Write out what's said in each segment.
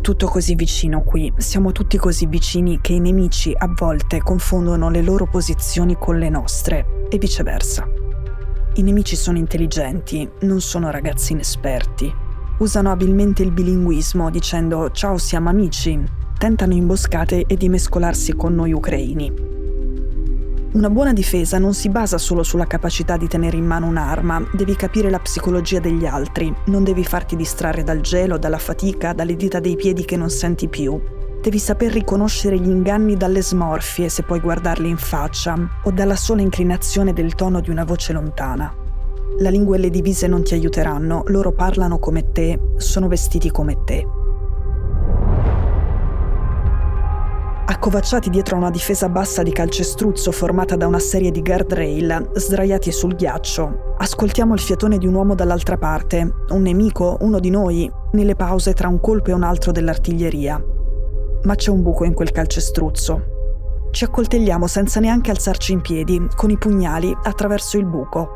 È tutto così vicino qui, siamo tutti così vicini che i nemici a volte confondono le loro posizioni con le nostre e viceversa. I nemici sono intelligenti, non sono ragazzi inesperti. Usano abilmente il bilinguismo dicendo ciao siamo amici, tentano imboscate e di mescolarsi con noi ucraini. Una buona difesa non si basa solo sulla capacità di tenere in mano un'arma, devi capire la psicologia degli altri, non devi farti distrarre dal gelo, dalla fatica, dalle dita dei piedi che non senti più. Devi saper riconoscere gli inganni dalle smorfie se puoi guardarli in faccia o dalla sola inclinazione del tono di una voce lontana. La lingua e le divise non ti aiuteranno, loro parlano come te, sono vestiti come te. Accovacciati dietro a una difesa bassa di calcestruzzo formata da una serie di guardrail, sdraiati sul ghiaccio. Ascoltiamo il fiatone di un uomo dall'altra parte, un nemico, uno di noi, nelle pause tra un colpo e un altro dell'artiglieria. Ma c'è un buco in quel calcestruzzo. Ci accoltelliamo senza neanche alzarci in piedi, con i pugnali, attraverso il buco.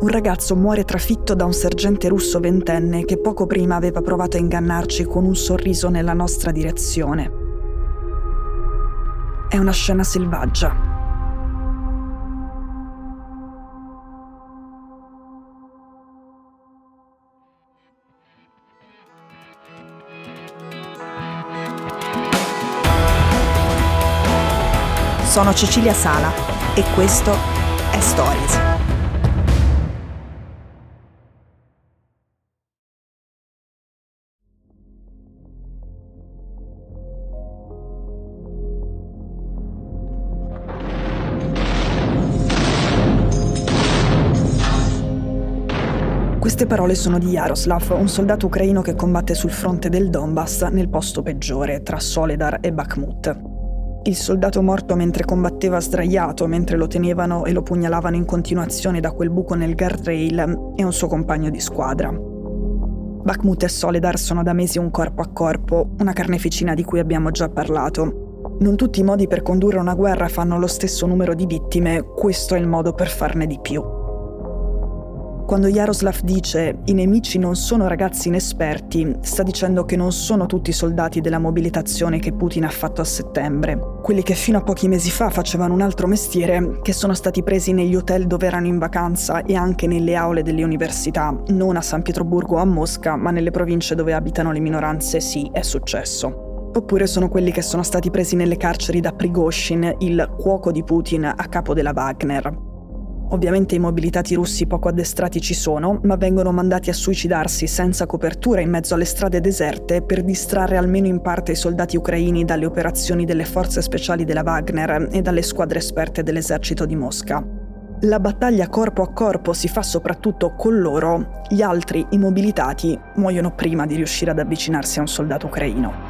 Un ragazzo muore trafitto da un sergente russo ventenne che poco prima aveva provato a ingannarci con un sorriso nella nostra direzione. È una scena selvaggia. Sono Cecilia Sala e questo è Stories. Queste parole sono di Yaroslav, un soldato ucraino che combatte sul fronte del Donbass nel posto peggiore, tra Soledar e Bakhmut. Il soldato morto mentre combatteva sdraiato, mentre lo tenevano e lo pugnalavano in continuazione da quel buco nel guardrail, è un suo compagno di squadra. Bakhmut e Soledar sono da mesi un corpo a corpo, una carneficina di cui abbiamo già parlato. Non tutti i modi per condurre una guerra fanno lo stesso numero di vittime, questo è il modo per farne di più. Quando Jaroslav dice i nemici non sono ragazzi inesperti, sta dicendo che non sono tutti soldati della mobilitazione che Putin ha fatto a settembre, quelli che fino a pochi mesi fa facevano un altro mestiere, che sono stati presi negli hotel dove erano in vacanza e anche nelle aule delle università, non a San Pietroburgo o a Mosca, ma nelle province dove abitano le minoranze, sì, è successo. Oppure sono quelli che sono stati presi nelle carceri da Prigozhin, il cuoco di Putin a capo della Wagner. Ovviamente i mobilitati russi poco addestrati ci sono, ma vengono mandati a suicidarsi senza copertura in mezzo alle strade deserte per distrarre almeno in parte i soldati ucraini dalle operazioni delle forze speciali della Wagner e dalle squadre esperte dell'esercito di Mosca. La battaglia corpo a corpo si fa soprattutto con loro, gli altri, i mobilitati, muoiono prima di riuscire ad avvicinarsi a un soldato ucraino.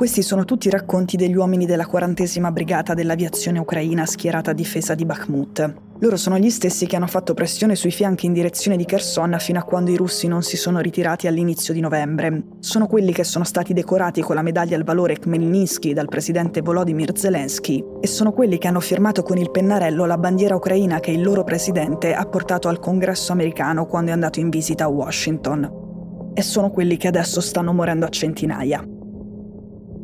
Questi sono tutti i racconti degli uomini della quarantesima brigata dell'aviazione ucraina schierata a difesa di Bakhmut. Loro sono gli stessi che hanno fatto pressione sui fianchi in direzione di Kherson fino a quando i russi non si sono ritirati all'inizio di novembre. Sono quelli che sono stati decorati con la medaglia al valore Khmelnytsky dal presidente Volodymyr Zelensky e sono quelli che hanno firmato con il pennarello la bandiera ucraina che il loro presidente ha portato al congresso americano quando è andato in visita a Washington. E sono quelli che adesso stanno morendo a centinaia.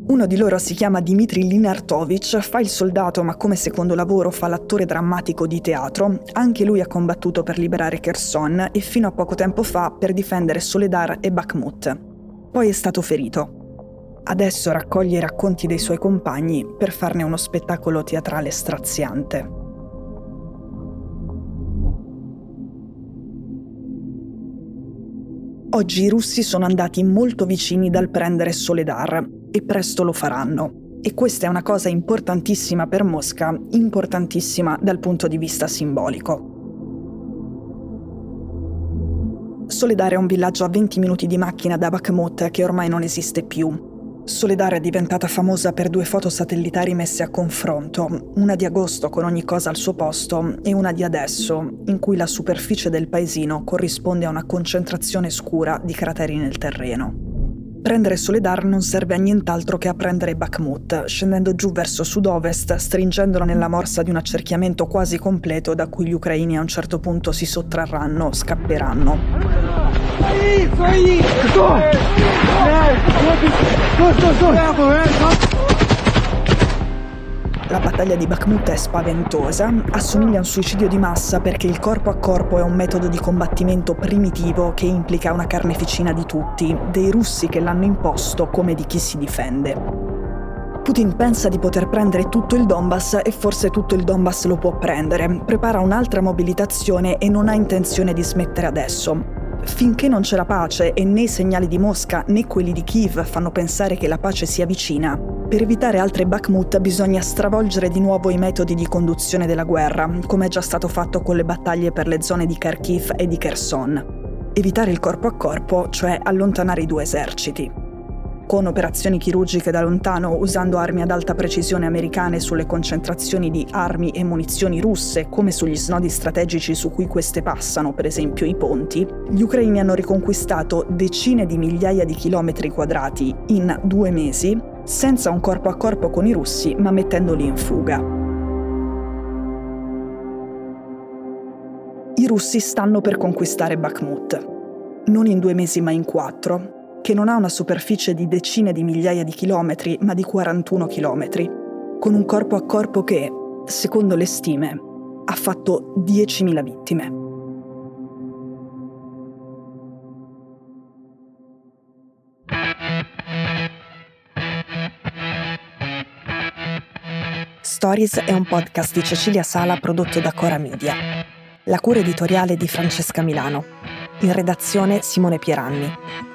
Uno di loro si chiama Dmitry Linartovich, fa il soldato ma come secondo lavoro fa l'attore drammatico di teatro. Anche lui ha combattuto per liberare Kherson e fino a poco tempo fa per difendere Soledar e Bakhmut. Poi è stato ferito. Adesso raccoglie i racconti dei suoi compagni per farne uno spettacolo teatrale straziante. Oggi i russi sono andati molto vicini dal prendere Soledar, e presto lo faranno. E questa è una cosa importantissima per Mosca, importantissima dal punto di vista simbolico. Soledar è un villaggio a 20 minuti di macchina da Bakhmut che ormai non esiste più. Soledar è diventata famosa per due foto satellitari messe a confronto, una di agosto con ogni cosa al suo posto e una di adesso, in cui la superficie del paesino corrisponde a una concentrazione scura di crateri nel terreno. Prendere Soledar non serve a nient'altro che a prendere Bakhmut, scendendo giù verso sud-ovest, stringendola nella morsa di un accerchiamento quasi completo da cui gli ucraini a un certo punto si sottrarranno, scapperanno. La battaglia di Bakhmut è spaventosa, assomiglia a un suicidio di massa perché il corpo a corpo è un metodo di combattimento primitivo che implica una carneficina di tutti, dei russi che l'hanno imposto come di chi si difende. Putin pensa di poter prendere tutto il Donbass e forse tutto il Donbass lo può prendere. Prepara un'altra mobilitazione e non ha intenzione di smettere adesso. Finché non c'è la pace e né i segnali di Mosca né quelli di Kiev fanno pensare che la pace sia vicina, per evitare altre Bakhmut bisogna stravolgere di nuovo i metodi di conduzione della guerra, come è già stato fatto con le battaglie per le zone di Kharkiv e di Kherson. Evitare il corpo a corpo, cioè allontanare i due eserciti con operazioni chirurgiche da lontano usando armi ad alta precisione americane sulle concentrazioni di armi e munizioni russe, come sugli snodi strategici su cui queste passano, per esempio i ponti, gli ucraini hanno riconquistato decine di migliaia di chilometri quadrati in due mesi, senza un corpo a corpo con i russi, ma mettendoli in fuga. I russi stanno per conquistare Bakhmut. Non in due mesi ma in quattro, che non ha una superficie di decine di migliaia di chilometri, ma di 41 chilometri, con un corpo a corpo che, secondo le stime, ha fatto 10.000 vittime. Stories è un podcast di Cecilia Sala prodotto da Cora Media. La cura editoriale di Francesca Milano. In redazione Simone Pieranni.